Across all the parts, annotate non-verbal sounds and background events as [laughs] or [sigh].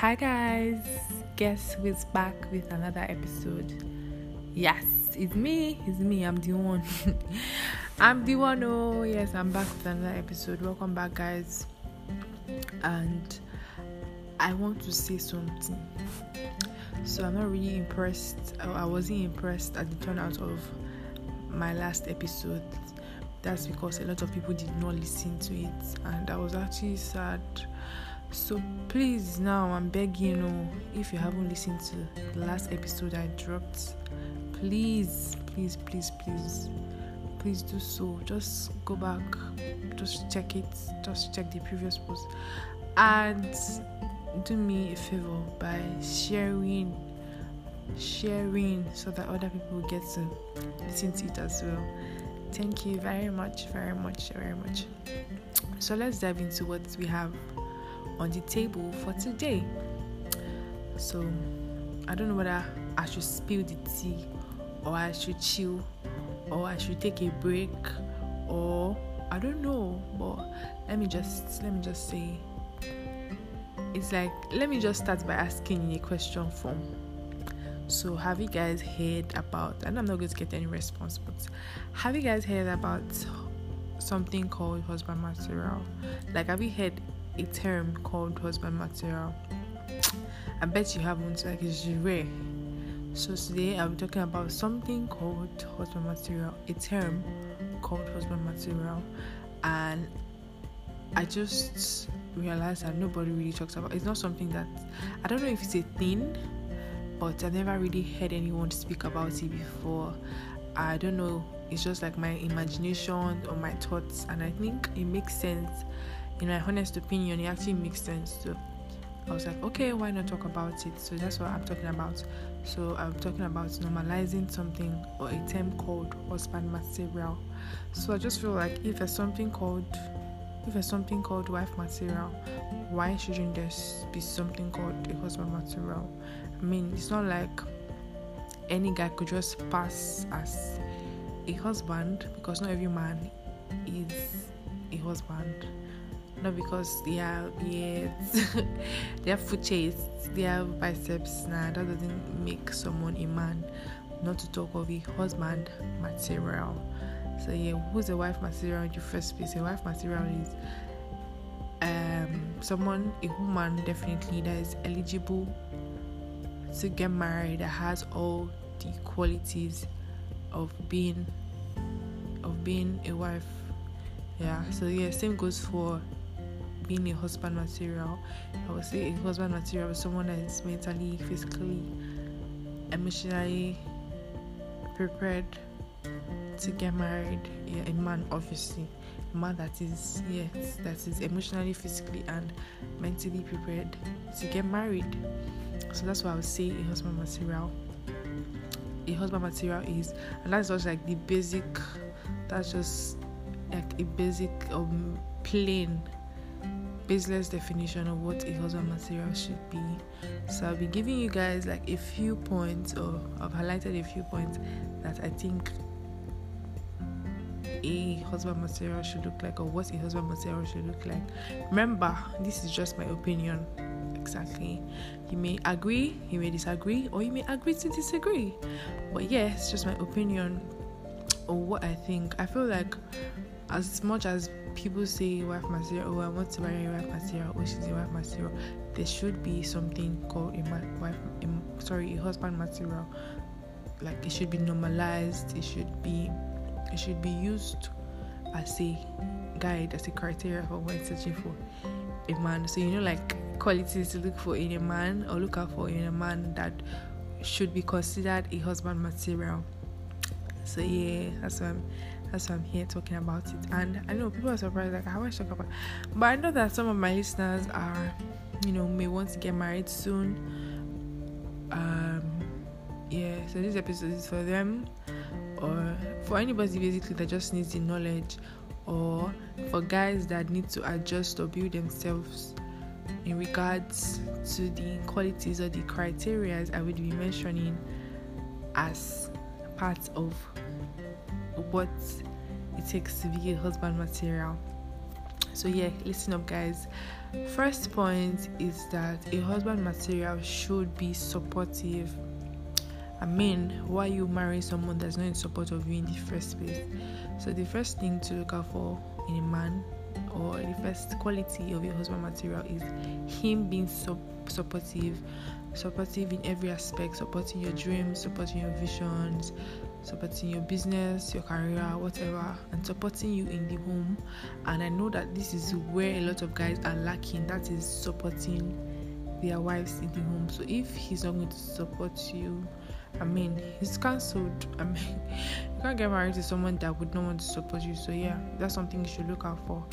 Hi guys, guess who is back with another episode? Yes, it's me, it's me, I'm the one. [laughs] I'm the one, oh yes, I'm back with another episode. Welcome back, guys. And I want to say something. So I'm not really impressed, oh, I wasn't impressed at the turnout of my last episode. That's because a lot of people did not listen to it, and I was actually sad so please now I'm begging you if you haven't listened to the last episode I dropped, please, please, please, please, please do so. Just go back, just check it, just check the previous post, and do me a favor by sharing, sharing so that other people get to listen to it as well. Thank you very much, very much, very much. So let's dive into what we have on the table for today. So I don't know whether I should spill the tea or I should chill or I should take a break or I don't know, but let me just let me just say it's like let me just start by asking in a question form. So have you guys heard about and I'm not going to get any response, but have you guys heard about something called husband material? Like have you heard a term called husband material. I bet you haven't, like it's rare. So today I'm talking about something called husband material, a term called husband material, and I just realized that nobody really talks about. It's not something that I don't know if it's a thing, but I've never really heard anyone speak about it before. I don't know. It's just like my imagination or my thoughts, and I think it makes sense in my honest opinion, it actually makes sense. So I was like, okay, why not talk about it? So that's what I'm talking about. So I'm talking about normalizing something or a term called husband material. So I just feel like if there's something called if there's something called wife material, why shouldn't there be something called a husband material? I mean, it's not like any guy could just pass as a husband because not every man is a husband not because they have beards, [laughs] they have foot chase, they have biceps. Nah, that doesn't make someone a man. Not to talk of a husband material. So yeah, who's a wife material in the first place? A wife material is um someone, a woman definitely that is eligible to get married that has all the qualities of being of being a wife. Yeah, so yeah, same goes for being a husband material. I would say a husband material is someone that is mentally, physically, emotionally prepared to get married. Yeah, a man obviously. A man that is yes, that is emotionally, physically and mentally prepared to get married. So that's what I would say a husband material. A husband material is and that's just like the basic that's just like a basic um plain baseless definition of what a husband material should be. So I'll be giving you guys like a few points, or I've highlighted a few points that I think a husband material should look like, or what a husband material should look like. Remember, this is just my opinion. Exactly. You may agree, you may disagree, or you may agree to disagree. But yeah, just my opinion or what I think. I feel like as much as people say wife material, oh, I want to marry a wife material, oh, she's a wife material, there should be something called a wife, a, sorry, a husband material. Like it should be normalized. It should be, it should be used as a guide, as a criteria for when searching for a man. So you know, like qualities to look for in a man or look out for in a man that should be considered a husband material. So yeah, that's what I'm that's why I'm here talking about it. And I know people are surprised, like, how I talk about But I know that some of my listeners are, you know, may want to get married soon. Um, yeah, so this episode is for them or for anybody basically that just needs the knowledge or for guys that need to adjust or build themselves in regards to the qualities or the criteria I would be mentioning as part of what it takes to be a husband material. So yeah, listen up, guys. First point is that a husband material should be supportive. I mean, why you marry someone that's not in support of you in the first place? So the first thing to look out for in a man or the first quality of your husband material is him being supportive supportive in every aspect supporting your dreams supporting your visions supporting your business your career whatever and supporting you in the home and i know that this is where a lot of guys are lacking that is supporting their wives in the home so if he's not going to support you I mean, he's cancelled. [laughs] I mean, you can't get married to someone that would not want to support you. So yeah, that's something you should look out for.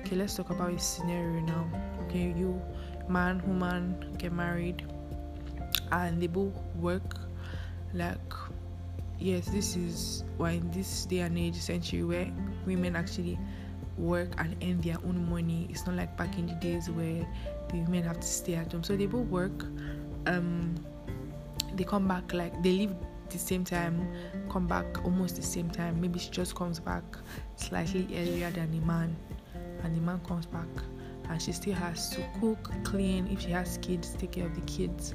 Okay, let's talk about a scenario now. Okay, you man, woman get married, and they both work. Like, yes, this is why in this day and age century where women actually work and earn their own money. It's not like back in the days where the women have to stay at home. So they both work. Um, they come back like they leave the same time, come back almost the same time. Maybe she just comes back slightly earlier than the man, and the man comes back, and she still has to cook, clean. If she has kids, take care of the kids,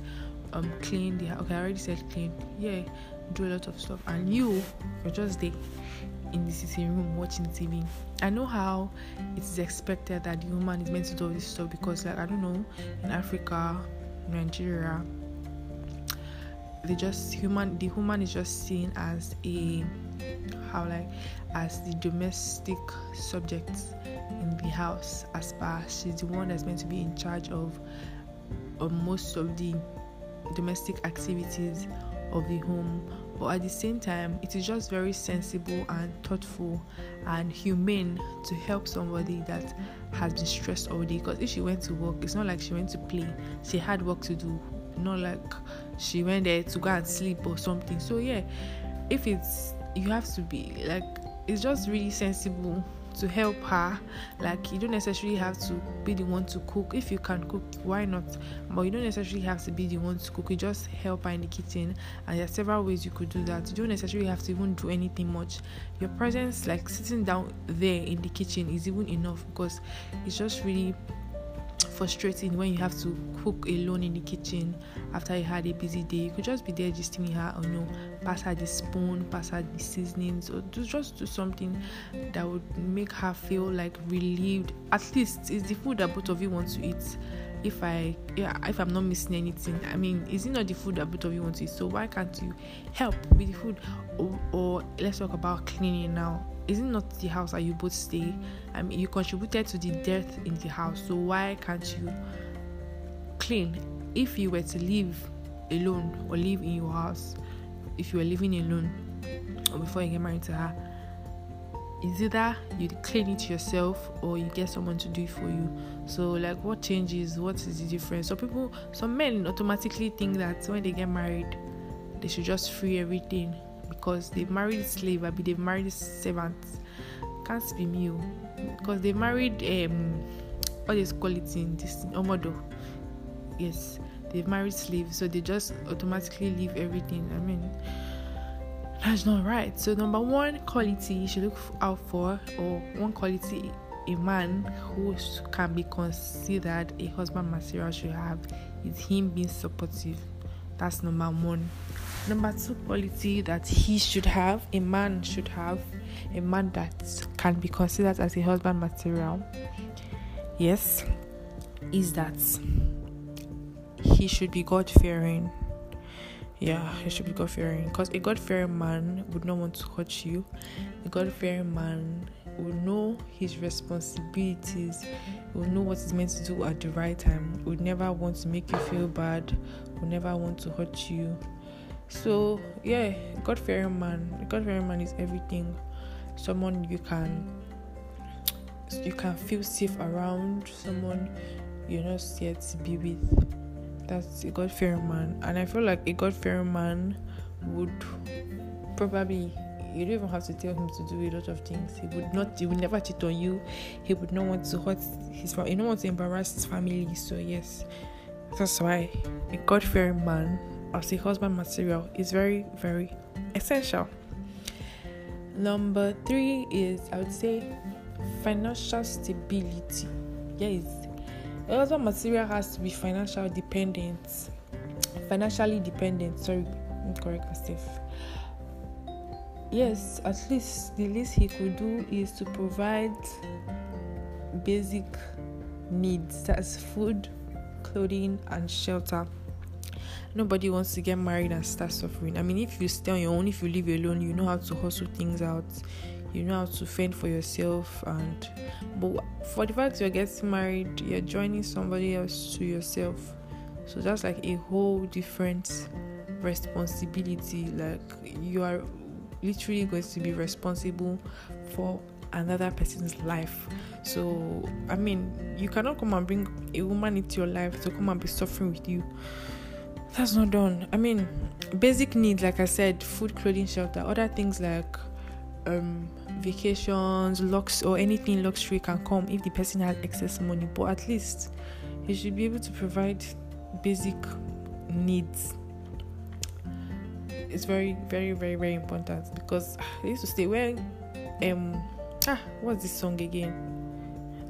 um, clean. The okay, I already said clean. Yeah, do a lot of stuff, and you, you're just there in the sitting room watching TV. I know how it is expected that the woman is meant to do all this stuff because, like, I don't know, in Africa, Nigeria, they just human the human is just seen as a how like as the domestic subject in the house as far she's the one that's meant to be in charge of, of most of the domestic activities of the home but at the same time it is just very sensible and thoughtful and humane to help somebody that has been stressed all day. Because if she went to work it's not like she went to play. She had work to do. Not like she went there to go and sleep or something. So yeah, if it's you have to be like it's just really sensible to help her. Like you don't necessarily have to be the one to cook. If you can cook, why not? But you don't necessarily have to be the one to cook. You just help her in the kitchen, and there are several ways you could do that. You don't necessarily have to even do anything much. Your presence, like sitting down there in the kitchen, is even enough because it's just really frustrating when you have to cook alone in the kitchen after you had a busy day. You could just be there just me her, you know, pass her the spoon, pass her the seasonings, or just do something that would make her feel like relieved. At least it's the food that both of you want to eat. If I, yeah, if I'm not missing anything, I mean, is it not the food that both of you want to eat? So why can't you help with the food? Or, or let's talk about cleaning now is it not the house that you both stay? Mm. I mean, you contributed to the death in the house, so why can't you clean? If you were to live alone or live in your house, if you were living alone or before you get married to her, is either you clean it yourself or you get someone to do it for you. So, like, what changes? What is the difference? So, people, some men automatically think that when they get married, they should just free everything because they've married slave, I mean they've married servants. Can't be me because they married um is call it in this omodo. Yes, they've married slaves, so they just automatically leave everything. I mean that's not right. So number one quality you should look out for, or one quality a man who can be considered a husband material should have is him being supportive. That's number one. Number two quality that he should have, a man should have, a man that can be considered as a husband material, yes, is that he should be God fearing. Yeah, he should be God fearing. Because a God fearing man would not want to hurt you. A God fearing man will know his responsibilities, will know what he's meant to do at the right time, would never want to make you feel bad, will never want to hurt you so yeah, God fearing man. God fearing man is everything. Someone you can you can feel safe around. Someone you're not scared to be with. That's a God fearing man. And I feel like a God fearing man would probably you don't even have to tell him to do a lot of things. He would not he would never cheat on you. He would not want to hurt his family. He don't want to embarrass his family. So yes. That's why a God fearing man as a husband material is very, very essential. Number three is I would say financial stability. Yes, a husband material has to be financial dependent, financially dependent. Sorry, incorrect myself. Yes, at least the least he could do is to provide basic needs that's food, clothing, and shelter. Nobody wants to get married and start suffering. I mean, if you stay on your own, if you live alone, you know how to hustle things out, you know how to fend for yourself. And but for the fact you're getting married, you're joining somebody else to yourself. So that's like a whole different responsibility. Like you are literally going to be responsible for another person's life. So, I mean, you cannot come and bring a woman into your life to come and be suffering with you. That's not done. I mean, basic needs, like I said, food, clothing, shelter, other things like um, vacations, lux, or anything luxury can come if the person has excess money. But at least you should be able to provide basic needs it's very, very, very, very important because I used to say when um ah what's this song again?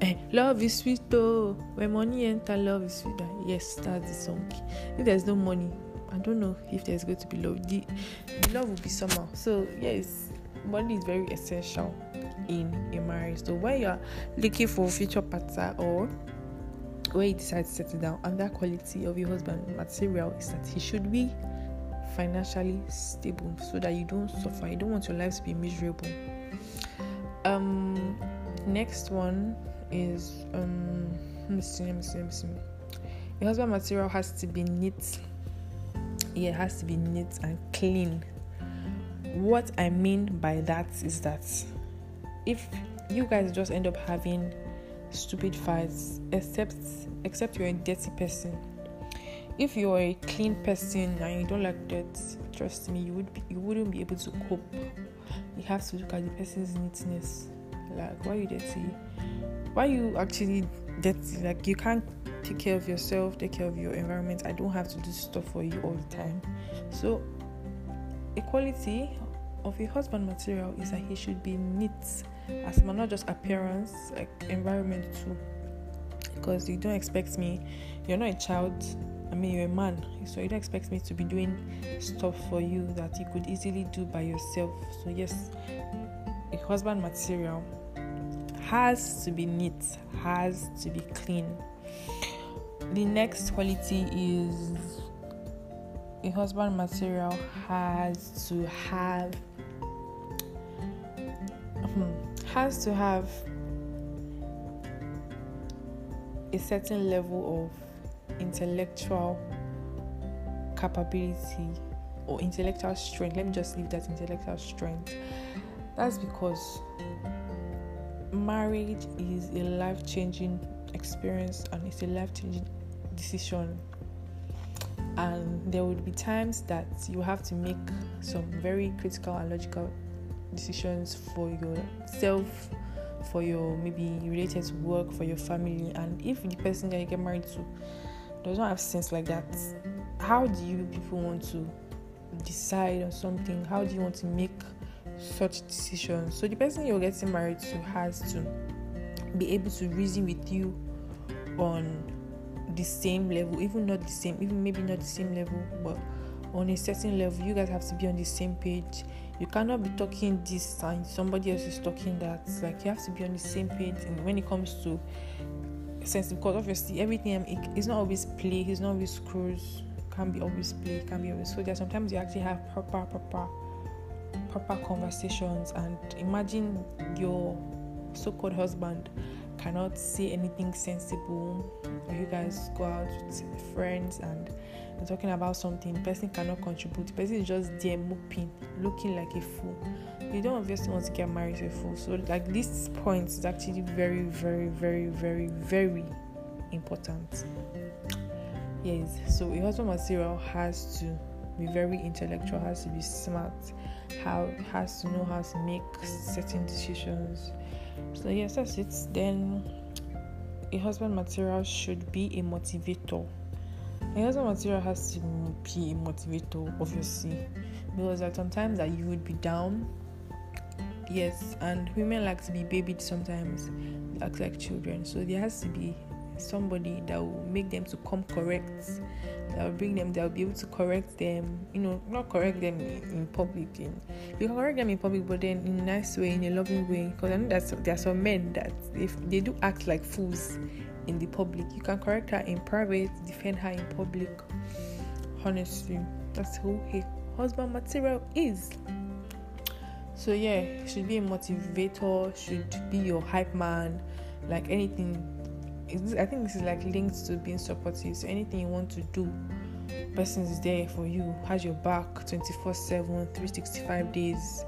Eh, love is sweet though. When money enter, love is sweet. Yes, that's the song. If there's no money, I don't know if there's going to be love. The, the love will be somehow. So yes, money is very essential in a marriage. So when you're looking for future partner or when you decide to settle down, and that quality of your husband material is that he should be financially stable so that you don't suffer. You don't want your life to be miserable. Um, next one is um. Your husband material has to be neat. Yeah, it has to be neat and clean. What I mean by that is that if you guys just end up having stupid fights, except except you're a dirty person if you're a clean person and you don't like dirt, trust me, you would be, you wouldn't be able to cope. You have to look at the person's neatness. Like, why you dirty? Why you actually dirty? Like, you can't take care of yourself, take care of your environment. I don't have to do stuff for you all the time. So, equality of a husband material is that he should be neat as well, not just appearance, like environment too. Because you don't expect me, you're not a child I mean, you're a man, so you don't expect me to be doing stuff for you that you could easily do by yourself. So, yes, a husband material has to be neat, has to be clean. The next quality is a husband material has to have hmm, has to have a certain level of intellectual capability or intellectual strength. Let me just leave that intellectual strength. That's because marriage is a life changing experience and it's a life changing decision. And there would be times that you have to make some very critical and logical decisions for yourself, for your maybe related to work, for your family. And if the person that you get married to does not have sense like that, how do you people want to decide on something? How do you want to make such decisions? So the person you're getting married to has to be able to reason with you on the same level, even not the same, even maybe not the same level, but on a certain level, you guys have to be on the same page. You cannot be talking this and somebody else is talking that. Like you have to be on the same page, and when it comes to sense because obviously everything um, is not always play, it's not always screws, can be always play, can be always so there sometimes you actually have proper proper proper conversations and imagine your so-called husband cannot say anything sensible or you guys go out with friends and you're talking about something person cannot contribute person is just there moping looking like a fool you don't obviously want to get married to a fool. So like this point is actually very, very, very, very, very important. Yes, so a husband material has to be very intellectual, has to be smart, how has to know how to make certain decisions. So yes, that's it. Then a husband material should be a motivator. A husband material has to be a motivator, obviously, because at sometimes that you would be down yes, and women like to be babied sometimes, act like children. So there has to be somebody that will make them to come correct that will bring them, they'll be able to correct them, you know, not correct them in, public. In, you can correct them in public, but then in a nice way, in a loving way. Because I know that there are some men that if they do act like fools in the public, you can correct her in private, defend her in public. Honestly, that's who a husband material is. So yeah, should be a motivator, should be your hype man, like anything I think this is like linked to being supportive. So anything you want to do, person is there for you, has your back 24 7, 365 days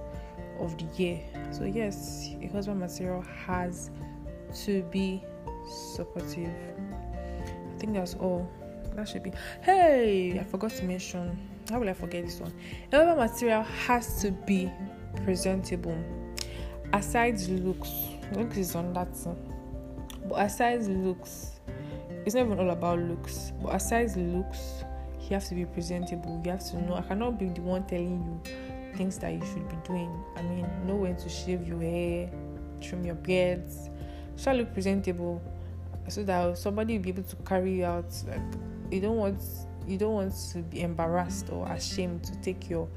of the year. So yes, a husband material has to be supportive. I think that's all. That should be. Hey, I forgot to mention. How will I forget this one? A husband material has to be presentable. Aside looks, looks is on that. But aside looks, it's not even all about looks. But aside looks, you have to be presentable. You have to know. I cannot be the one telling you things that you should be doing. I mean, know when to shave your hair, trim your beards. Shall look presentable so that somebody will be able to carry you out. Like you don't want you don't want to be embarrassed or ashamed to take your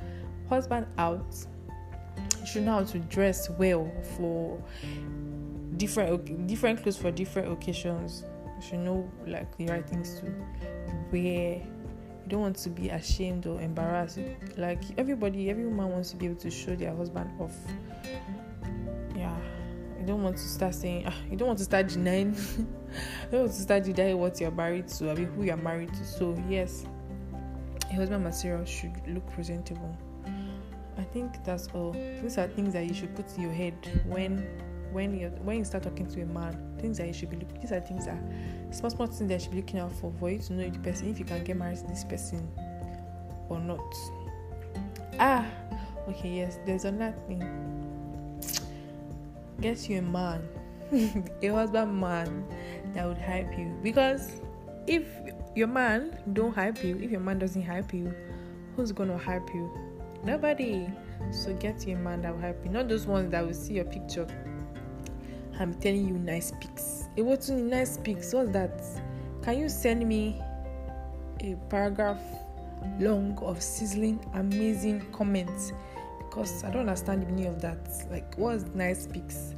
husband out. You should know how to dress well for different different clothes for different occasions. You should know like the right things to wear. You don't want to be ashamed or embarrassed. Like everybody, every woman wants to be able to show their husband off. Yeah, you don't want to start saying. Ah, you don't want to start denying. [laughs] you don't want to start denying what you're married to. I mean, who you're married to. So yes, a husband material should look presentable. I think that's all. These are things that you should put in your head when when you when you start talking to a man, things that you should be looking. These are things that small small things that you should be looking out for for you to know the person if you can get married to this person or not. Ah, okay, yes. There's another thing. Get you a man, [laughs] a husband man that would help you because if your man don't help you, if your man doesn't help you, who's gonna help you? Nobody. So get you a man that will help you, not those ones that will see your picture I'm telling you nice pics. It was nice pics. What's that? Can you send me a paragraph long of sizzling, amazing comments? Because I don't understand the meaning of that. Like, what's nice pics?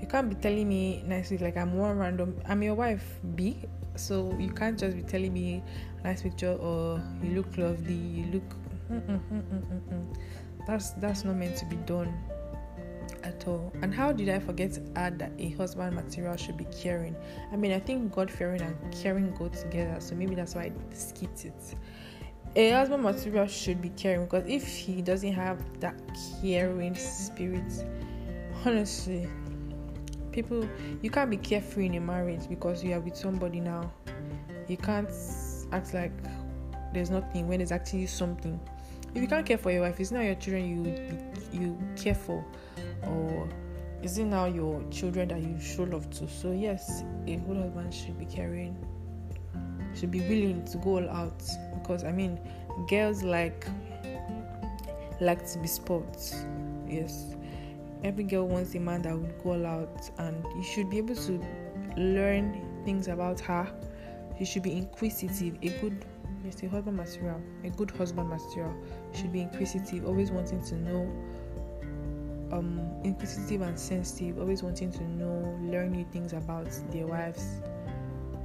You can't be telling me nice pics like I'm one random. I'm your wife, B. So you can't just be telling me nice picture or you look lovely. You look. Mm-mm-mm-mm-mm. That's that's not meant to be done at all. And how did I forget to add that a husband material should be caring? I mean, I think God fearing and caring go together, so maybe that's why I skipped it. A husband material should be caring because if he doesn't have that caring spirit, honestly, people you can't be carefree in a marriage because you are with somebody now. You can't act like there's nothing when there's actually something. If you can't care for your wife, it's not your children you you care for or is it now your children that you show love to? So yes, a good husband should be caring, should be willing to go all out because I mean, girls like like to be sports. Yes, every girl wants a man that would go all out, and you should be able to learn things about her. You should be inquisitive. A good a husband material, a good husband material should be inquisitive, always wanting to know um, inquisitive and sensitive, always wanting to know, learn new things about their wives.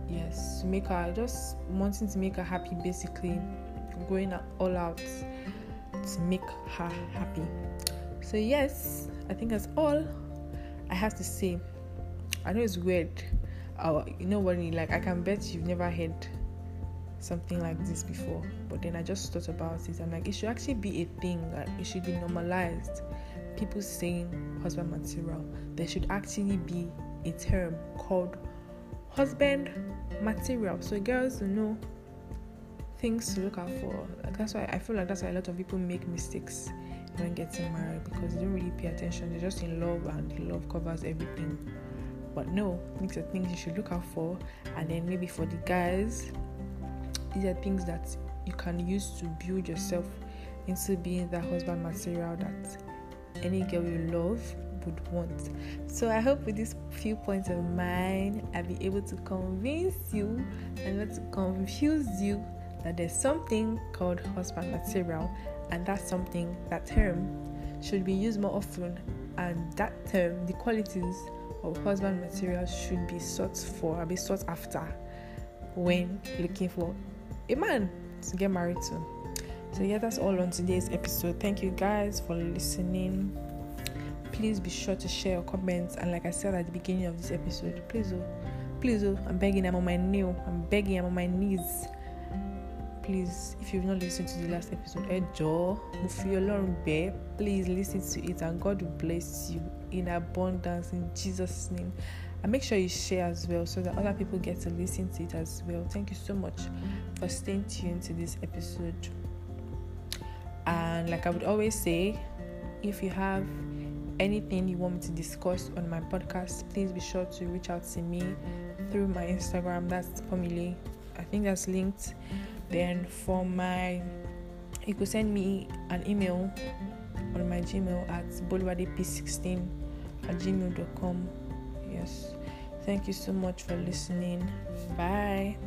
Yes, make her just wanting to make her happy, basically going all out to make her happy. So yes, I think that's all I have to say. I know it's weird. Uh, you know what? Like I can bet you've never heard something like this before, but then I just thought about it. I'm like, it should actually be a thing. Like it should be normalized people saying husband material, there should actually be a term called husband material. So girls know things to look out for. That's why I feel like that's why a lot of people make mistakes when getting married because they don't really pay attention. They're just in love and love covers everything. But no, these are things you should look out for. And then maybe for the guys, these are things that you can use to build yourself into being that husband material that any girl you love would want. So I hope with these few points of mine, I'll be able to convince you and not to confuse you that there's something called husband material, and that's something that term should be used more often, and that term, the qualities of husband material should be sought for, be sought after when looking for a man to get married to. So, yeah, that's all on today's episode. Thank you guys for listening. Please be sure to share your comments. And, like I said at the beginning of this episode, please, oh, please, oh, I'm begging, I'm on my knee, oh, I'm begging, I'm on my knees. Please, if you've not listened to the last episode, Ejo, Mufi Bear, please listen to it and God will bless you in abundance in Jesus' name and make sure you share as well so that other people get to listen to it as well. Thank you so much for staying tuned to this episode. And like I would always say, if you have anything you want me to discuss on my podcast, please be sure to reach out to me through my Instagram. That's Pomile. I think that's linked. Then for my, you could send me an email on my Gmail at bolwadep16 at gmail.com. Yes. Thank you so much for listening. Bye.